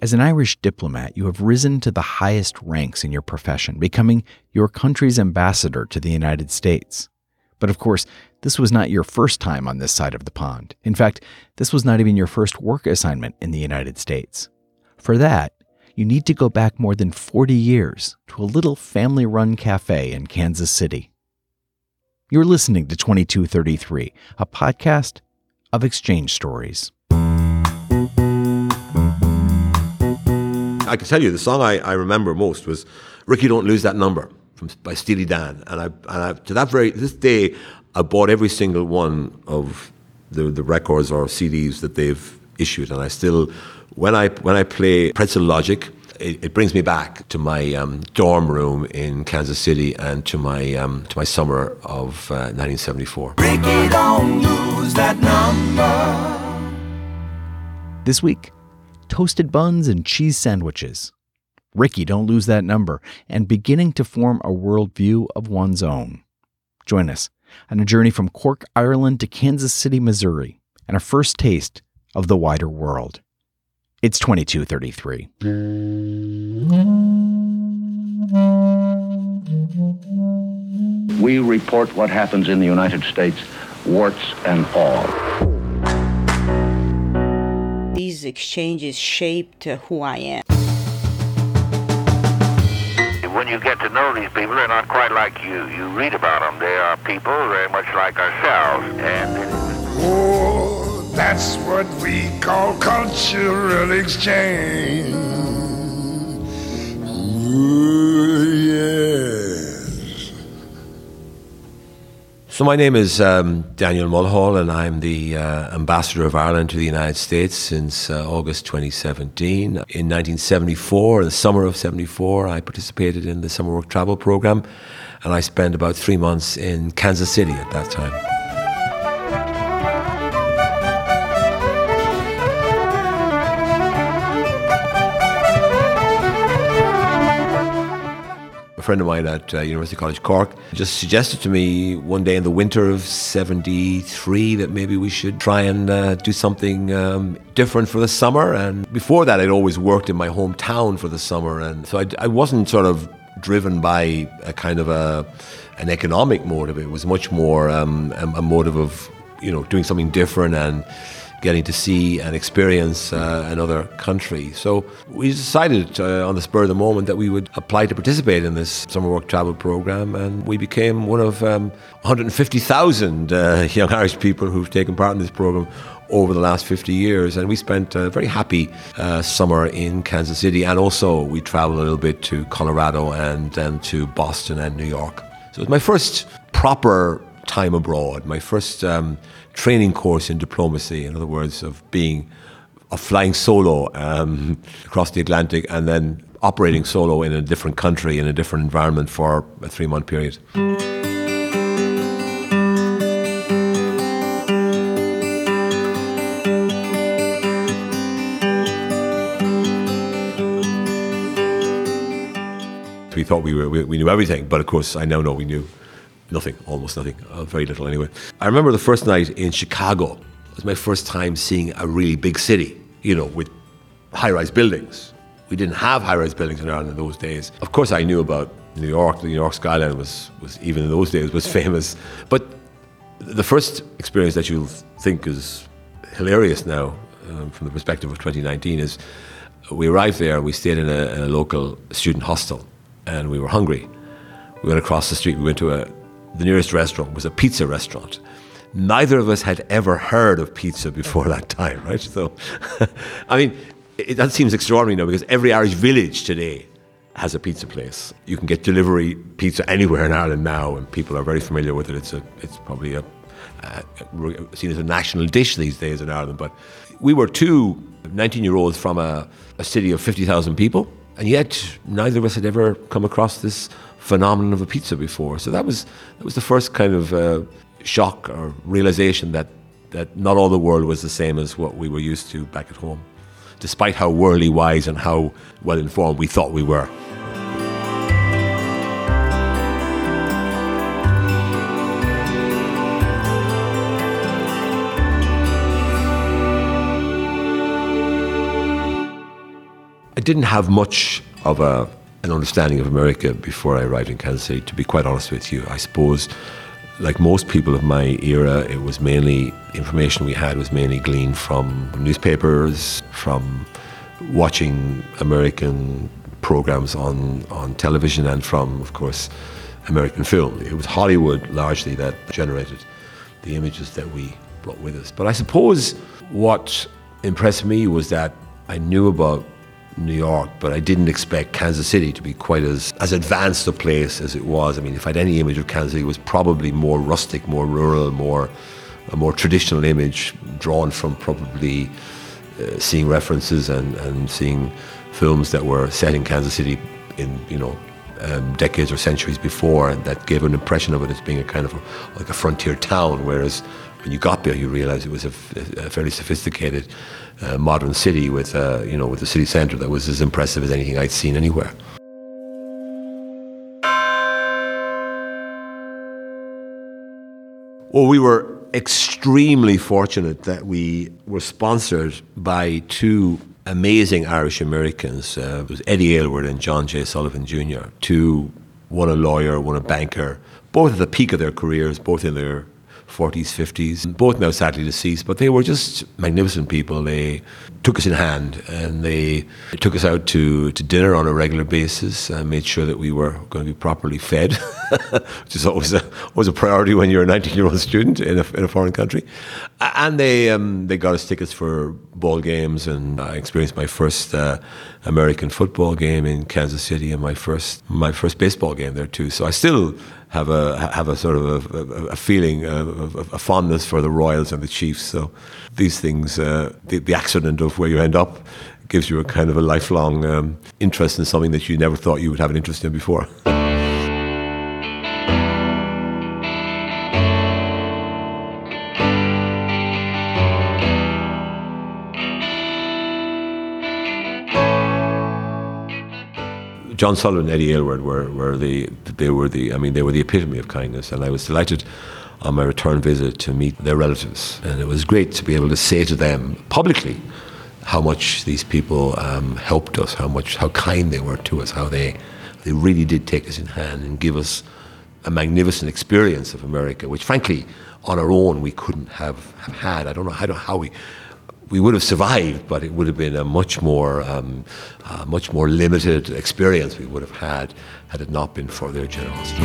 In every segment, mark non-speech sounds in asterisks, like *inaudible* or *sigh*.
As an Irish diplomat, you have risen to the highest ranks in your profession, becoming your country's ambassador to the United States. But of course, this was not your first time on this side of the pond. In fact, this was not even your first work assignment in the United States. For that, you need to go back more than 40 years to a little family run cafe in Kansas City. You're listening to 2233, a podcast of exchange stories. I can tell you the song I, I remember most was Rikki Don't Lose That Number from, by Steely Dan. And, I, and I, to that very, this day, I bought every single one of the, the records or CDs that they've issued. And I still, when I, when I play Pretzel Logic, it, it brings me back to my um, dorm room in Kansas City and to my, um, to my summer of uh, 1974. Rikki, don't lose that number. This week, toasted buns and cheese sandwiches. Rikki, don't lose that number, and beginning to form a worldview of one's own. Join us on a journey from Cork, Ireland to Kansas City, Missouri, and a first taste of the wider world. It's 2233. We report what happens in the United States, warts and all exchanges shaped who I am. When you get to know these people, they're not quite like you. You read about them. They are people very much like ourselves. And oh, that's what we call cultural exchange. Ooh, yeah. So, my name is um, Daniel Mulhall, and I'm the uh, Ambassador of Ireland to the United States since uh, August 2017. In 1974, in the summer of 74, I participated in the Summer Work Travel Program, and I spent about three months in Kansas City at that time. Friend of mine at uh, University College Cork just suggested to me one day in the winter of 73 that maybe we should try and uh, do something um, different for the summer. And before that, I'd always worked in my hometown for the summer. And so I, I wasn't sort of driven by a kind of a, an economic motive. It was much more um, a, a motive of, you know, doing something different and getting to see and experience uh, another country. So we decided uh, on the spur of the moment that we would apply to participate in this summer work travel program, and we became one of um, 150,000 uh, *laughs* young Irish people who've taken part in this program over the last 50 years. And we spent a very happy uh, summer in Kansas City, and also we traveled a little bit to Colorado and then to Boston and New York. So it was my first proper time abroad, my first um, training course in diplomacy, in other words, of being of flying solo um, across the Atlantic and then operating solo in a different country in a different environment for a three month period. We thought we were we, we knew everything, but of course I now know we knew nothing, almost nothing, uh, very little anyway. I remember the first night in Chicago. It was my first time seeing a really big city, you know, with high rise buildings. We didn't have high rise buildings in Ireland in those days. Of course, I knew about New York. The New York skyline was, was even in those days, was *laughs* famous. But the first experience that you'll think is hilarious now, um, from the perspective of 2019, is we arrived there, we stayed in a, in a local student hostel, and we were hungry. We went across the street, we went to a, the nearest restaurant was a pizza restaurant. Neither of us had ever heard of pizza before that time, right? So, *laughs* I mean, it, that seems extraordinary now because every Irish village today has a pizza place. You can get delivery pizza anywhere in Ireland now, and people are very familiar with it. It's a, it's probably a, uh, seen as a national dish these days in Ireland. But we were two 19-year-olds from a, a city of 50,000 people, and yet neither of us had ever come across this phenomenon of a pizza before. So that was that was the first kind of uh, shock or realization that that not all the world was the same as what we were used to back at home, despite how worldly wise and how well informed we thought we were. I didn't have much of a, an understanding of America before I arrived in Kansas City, to be quite honest with you. I suppose, like most people of my era, it was mainly information we had was mainly gleaned from newspapers, from watching American programs on, on television, and from, of course, American film. It was Hollywood largely that generated the images that we brought with us. But I suppose what impressed me was that I knew about New York, but I didn't expect Kansas City to be quite as, as advanced a place as it was. I mean, if I had any image of Kansas City, it was probably more rustic, more rural, more a more traditional image drawn from probably uh, seeing references and, and seeing films that were set in Kansas City in, you know, um, decades or centuries before, and that gave an impression of it as being a kind of a, like a frontier town. Whereas when you got there, you realised it was a, a fairly sophisticated, uh, modern city with, uh, you know, with a city centre that was as impressive as anything I'd seen anywhere. Well, we were extremely fortunate that we were sponsored by two amazing Irish Americans. Uh, it was Eddie Aylward and John J. Sullivan Jr. Two, one a lawyer, one a banker, both at the peak of their careers, both in their 40s, 50s, both now sadly deceased, but they were just magnificent people. They took us in hand and they took us out to, to dinner on a regular basis and made sure that we were going to be properly fed, *laughs* which is always a, always a priority when you're a 19 year old student in a, in a foreign country. And they, um, they got us tickets for ball games, and I experienced my first uh, American football game in Kansas City and my first, my first baseball game there too. So I still have a have a sort of a, a feeling of a fondness for the Royals and the Chiefs. So these things, uh, the, the, accident of where you end up, gives you a kind of a lifelong um, interest in something that you never thought you would have an interest in before. *laughs* John Sullivan and Eddie Aylward were, were the they were the I mean they were the epitome of kindness, and I was delighted on my return visit to meet their relatives, and it was great to be able to say to them publicly how much these people um, helped us, how much how kind they were to us, how they they really did take us in hand and give us a magnificent experience of America, which frankly on our own we couldn't have, have had. I don't know, I don't know how we we would have survived, but it would have been a much more, um, much more limited experience we would have had had it not been for their generosity.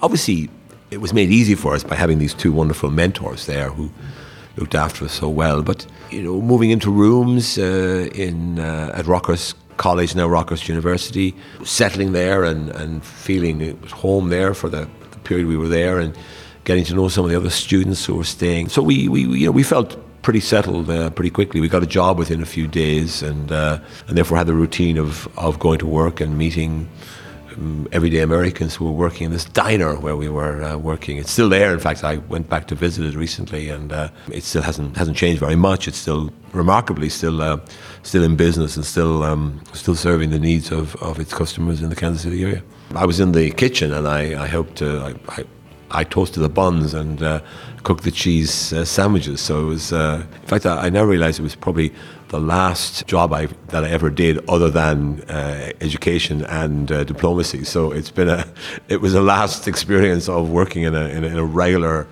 Obviously, it was made easy for us by having these two wonderful mentors there who looked after us so well. But you know, moving into rooms uh, in uh, at Rockhurst college now, Rockhurst University, settling there and, and feeling it was home there for the, the, period we were there and getting to know some of the other students who were staying. So we, we, you know, we felt pretty settled uh, pretty quickly. We got a job within a few days and, uh, and therefore had the routine of, of going to work and meeting um, everyday Americans who were working in this diner where we were uh, working. It's still there. In fact, I went back to visit it recently, and uh, it still hasn't hasn't changed very much. It's still remarkably still uh, still in business and still um, still serving the needs of, of its customers in the Kansas City area. I was in the kitchen and I, I helped. I, I, I toasted the buns and uh, cooked the cheese uh, sandwiches. So it was, uh, in fact, I, I never realized it was probably the last job I, that I ever did other than uh, education and uh, diplomacy. So it's been a, *laughs* it was a last experience of working in a, in a, in a regular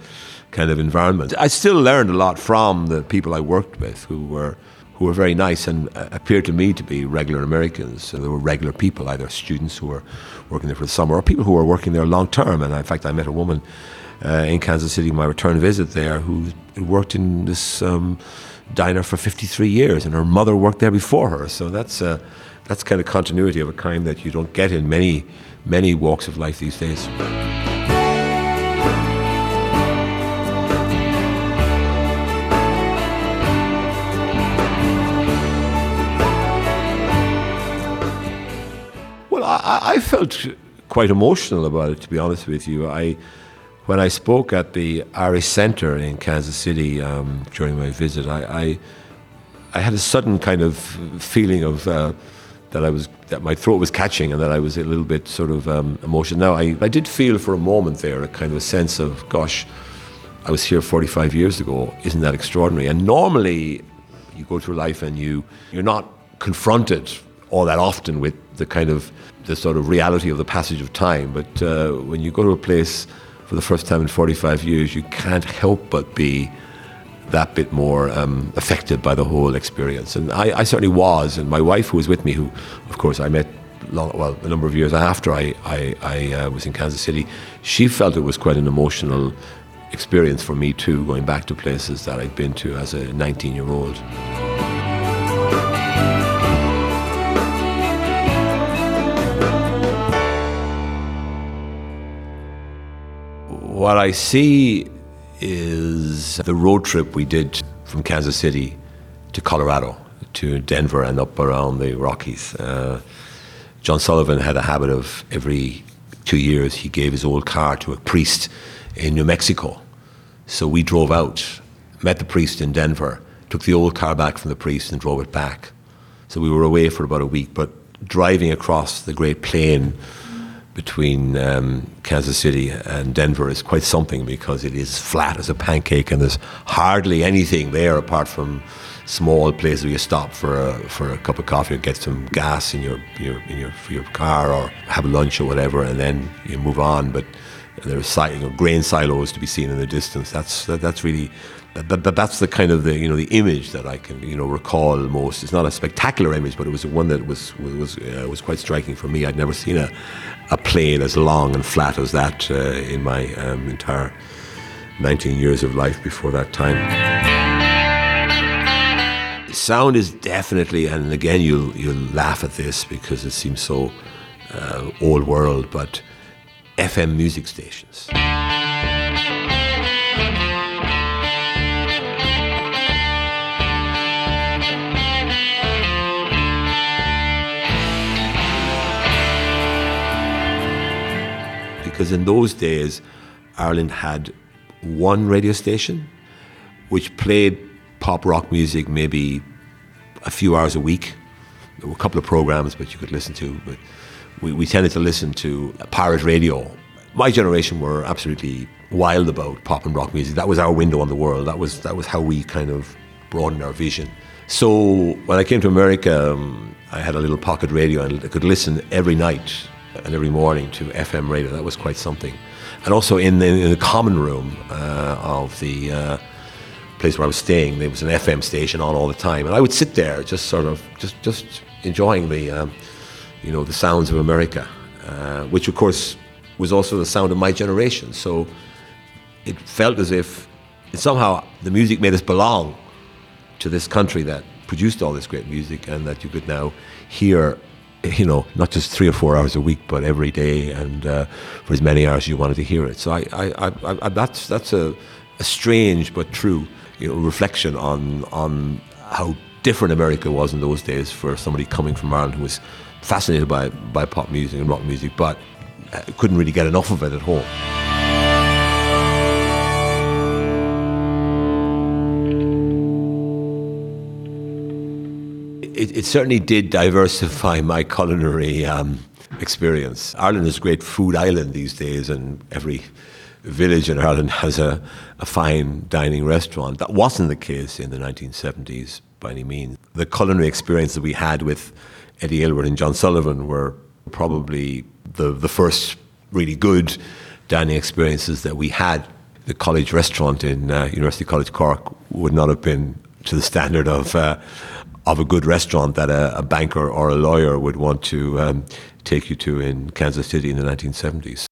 kind of environment. I still learned a lot from the people I worked with who were who were very nice and uh, appeared to me to be regular Americans. So they were regular people, either students who were working there for the summer or people who were working there long term. And in fact, I met a woman uh, in Kansas City, on my return visit there, who worked in this um, diner for 53 years, and her mother worked there before her. So that's uh, that's kind of continuity of a kind that you don't get in many many walks of life these days. Well, I, I felt quite emotional about it, to be honest with you. I when I spoke at the Irish Centre in Kansas City um, during my visit, I, I, I had a sudden kind of feeling of uh, that I was that my throat was catching and that I was a little bit sort of um, emotional. Now I, I did feel for a moment there a kind of a sense of gosh, I was here 45 years ago. Isn't that extraordinary? And normally, you go through life and you you're not confronted all that often with the kind of the sort of reality of the passage of time. But uh, when you go to a place for the first time in 45 years, you can't help but be that bit more um, affected by the whole experience. And I, I, certainly was. And my wife, who was with me, who, of course, I met long, well a number of years after I, I, I uh, was in Kansas City, she felt it was quite an emotional experience for me too, going back to places that I'd been to as a 19 year old. What I see is the road trip we did from Kansas City to Colorado, to Denver, and up around the Rockies. Uh, John Sullivan had a habit of every two years he gave his old car to a priest in New Mexico. So we drove out, met the priest in Denver, took the old car back from the priest and drove it back. So we were away for about a week, but driving across the Great Plain between um, Kansas City and Denver is quite something because it is flat as a pancake and there's hardly anything there apart from small places where you stop for a, for a cup of coffee or get some gas in your, your, in your, your car or have lunch or whatever and then you move on. But there's you know, grain silos to be seen in the distance. That's, that, that's really but, but that's the kind of the you know the image that I can you know recall most. It's not a spectacular image, but it was one that was was uh, was quite striking for me. I'd never seen a, a plain as long and flat as that uh, in my um, entire 19 years of life before that time. Sound is definitely, and again you'll you'll laugh at this because it seems so uh, old world, but FM music stations. because in those days, Ireland had one radio station which played pop rock music maybe a few hours a week. There were a couple of programs, but you could listen to. But we, we tended to listen to pirate radio. My generation were absolutely wild about pop and rock music. That was our window on the world. That was that was how we kind of broadened our vision. So when I came to America, um, I had a little pocket radio and I could listen every night and every morning to FM radio. That was quite something. And also in the, in the common room uh, of the uh, place where I was staying, there was an FM station on all the time, and I would sit there just sort of just just enjoying the um, you know the sounds of America, uh, which of course was also the sound of my generation. So it felt as if somehow the music made us belong to this country that produced all this great music, and that you could now hear you know, not just three or four hours a week, but every day and uh, for as many hours as you wanted to hear it. So I, I, I, I that's that's a, a, strange but true, you know, reflection on on how different America was in those days for somebody coming from Ireland who was fascinated by by pop music and rock music, but uh, couldn't really get enough of it at home. it, it, certainly did diversify my culinary um, experience. Ireland is a great food island these days, and every village in Ireland *laughs* has a, a fine dining restaurant. That wasn't the case in the 1970s by any means. The culinary experience that we had with Eddie Aylward and John Sullivan were probably the, the first really good dining experiences that we had. The college restaurant in uh, University College Cork would not have been to the standard of uh, of a good restaurant that a, a banker or a lawyer would want to um, take you to in Kansas City in the 1970s.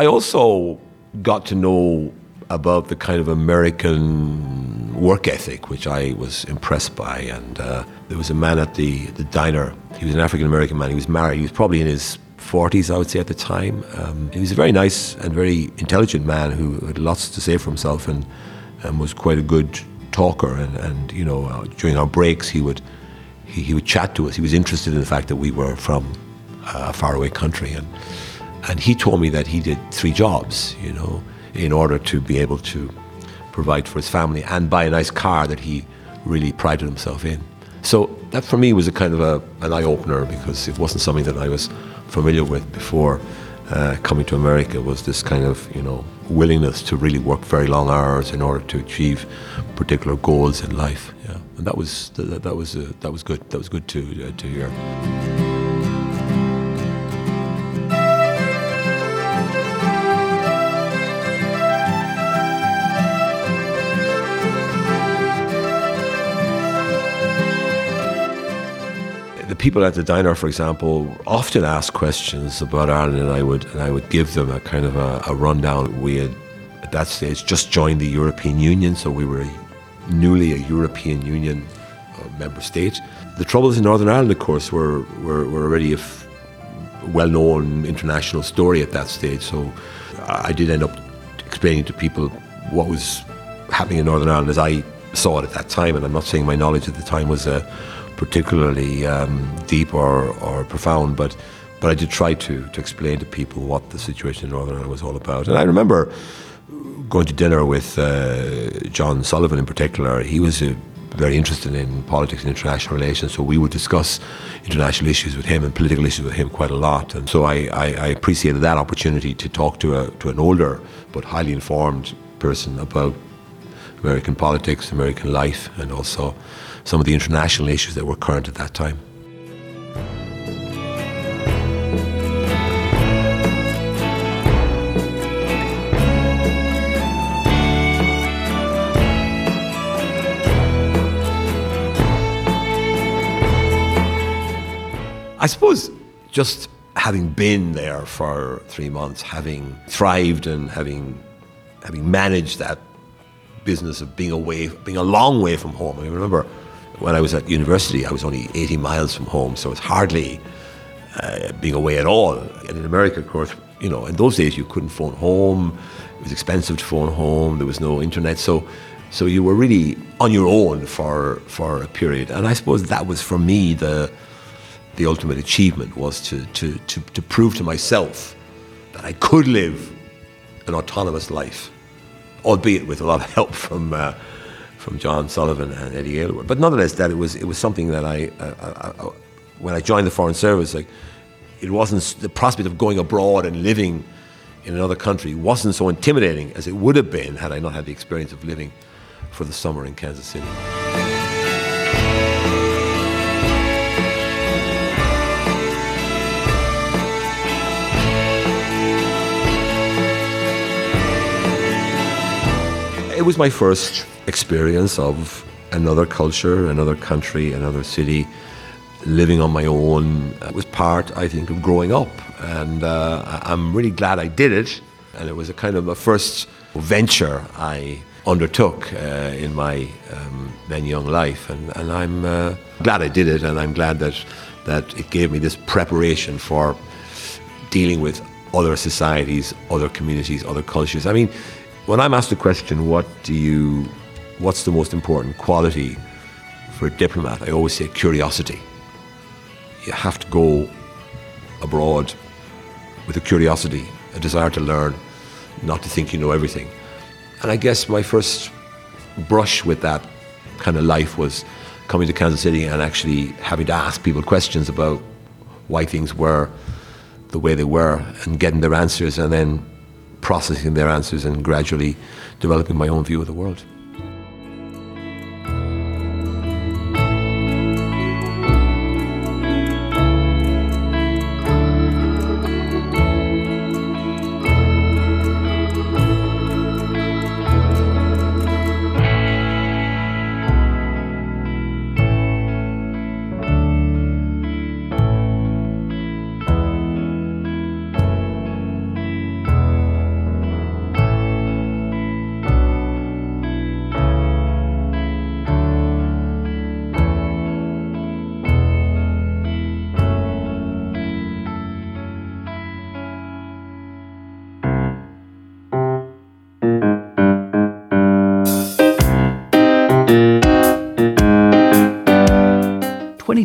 I also got to know about the kind of American work ethic, which I was impressed by, and uh, there was a man at the, the diner. He was an African American man. He was married. He was probably in his 40s, I would say, at the time. Um, he was a very nice and very intelligent man who had lots to say for himself and, and was quite a good talker. And, and you know, uh, during our breaks, he would, he, he would chat to us. He was interested in the fact that we were from a faraway country. And, and he told me that he did three jobs, you know, in order to be able to provide for his family and buy a nice car that he really prided himself in. So that for me was a kind of a, an eye opener because it wasn't something that I was familiar with before uh, coming to America. Was this kind of you know willingness to really work very long hours in order to achieve particular goals in life. Yeah, and that was that, that was uh, that was good. That was good to uh, to hear. People at the diner, for example, often ask questions about Ireland, and I would and I would give them a kind of a, a rundown. We had at that stage just joined the European Union, so we were a, newly a European Union uh, member state. The troubles in Northern Ireland, of course, were were, were already a f- well-known international story at that stage. So I did end up explaining to people what was happening in Northern Ireland as I saw it at that time, and I'm not saying my knowledge at the time was. Uh, particularly um, deep or, or profound, but but I did try to to explain to people what the situation in Northern Ireland was all about. And I remember going to dinner with uh, John Sullivan in particular. He was uh, very interested in politics and international relations, so we would discuss international issues with him and political issues with him quite a lot. And so I, I, I appreciated that opportunity to talk to a to an older but highly informed person about American politics, American life, and also some of the international issues that were current at that time. I suppose just having been there for three months, having thrived and having having managed that business of being away, being a long way from home. I remember when I was at university, I was only 80 miles from home, so it's hardly uh, being away at all. And in America, of course, you know, in those days you couldn't phone home. It was expensive to phone home. There was no internet, so so you were really on your own for for a period. And I suppose that was for me the the ultimate achievement was to to to, to prove to myself that I could live an autonomous life, albeit with a lot of help from. Uh, from John Sullivan and Eddie Aylward. But nonetheless, that it was it was something that I, uh, I, I, when I joined the Foreign Service, like it wasn't the prospect of going abroad and living in another country wasn't so intimidating as it would have been had I not had the experience of living for the summer in Kansas City. It was my first experience of another culture, another country, another city, living on my own. It was part, I think, of growing up. And uh, I'm really glad I did it. And it was a kind of a first venture I undertook uh, in my um, then young life. And, and I'm uh, glad I did it. And I'm glad that, that it gave me this preparation for dealing with other societies, other communities, other cultures. I mean, when I'm asked the question, what do you, what's the most important quality for a diplomat? I always say curiosity. You have to go abroad with a curiosity, a desire to learn, not to think you know everything. And I guess my first brush with that kind of life was coming to Kansas City and actually having to ask people questions about why things were the way they were and getting their answers and then processing their answers and gradually developing my own view of the world.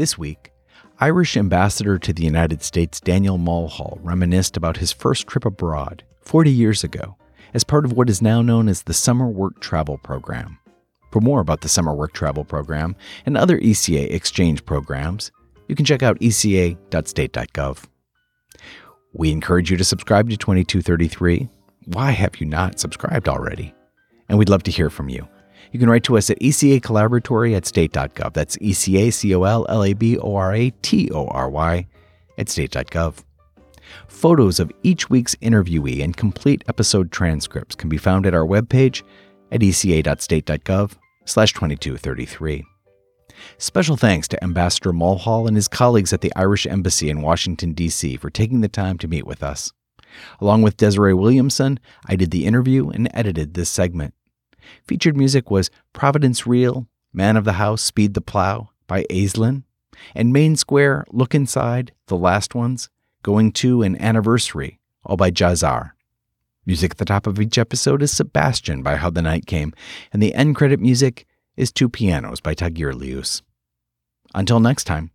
This week, Irish ambassador to the United States Daniel Mulhall reminisced about his first trip abroad 40 years ago as part of what is now known as the Summer Work Travel Program. For more about the Summer Work Travel Program and other ECA exchange programs, you can check out eca.state.gov. We encourage you to subscribe to 2233. Why have you not subscribed already? And we'd love to hear from you. You can write to us at ECA Collaboratory at state.gov. That's ECA C O L L A B O R A T O R Y at state.gov. Photos of each week's interviewee and complete episode transcripts can be found at our webpage at eca.state.gov slash 2233. Special thanks to Ambassador Mulhall and his colleagues at the Irish Embassy in Washington, D.C. for taking the time to meet with us. Along with Desiree Williamson, I did the interview and edited this segment. Featured music was Providence Reel, Man of the House, Speed the Plow by Aislinn, and Main Square, Look Inside, The Last Ones, Going to an Anniversary, all by Jahzzar. Music at the top of each episode is Sebastian by How the Night Came, and the end credit music is Two Pianos by Taggart Lius. Until next time.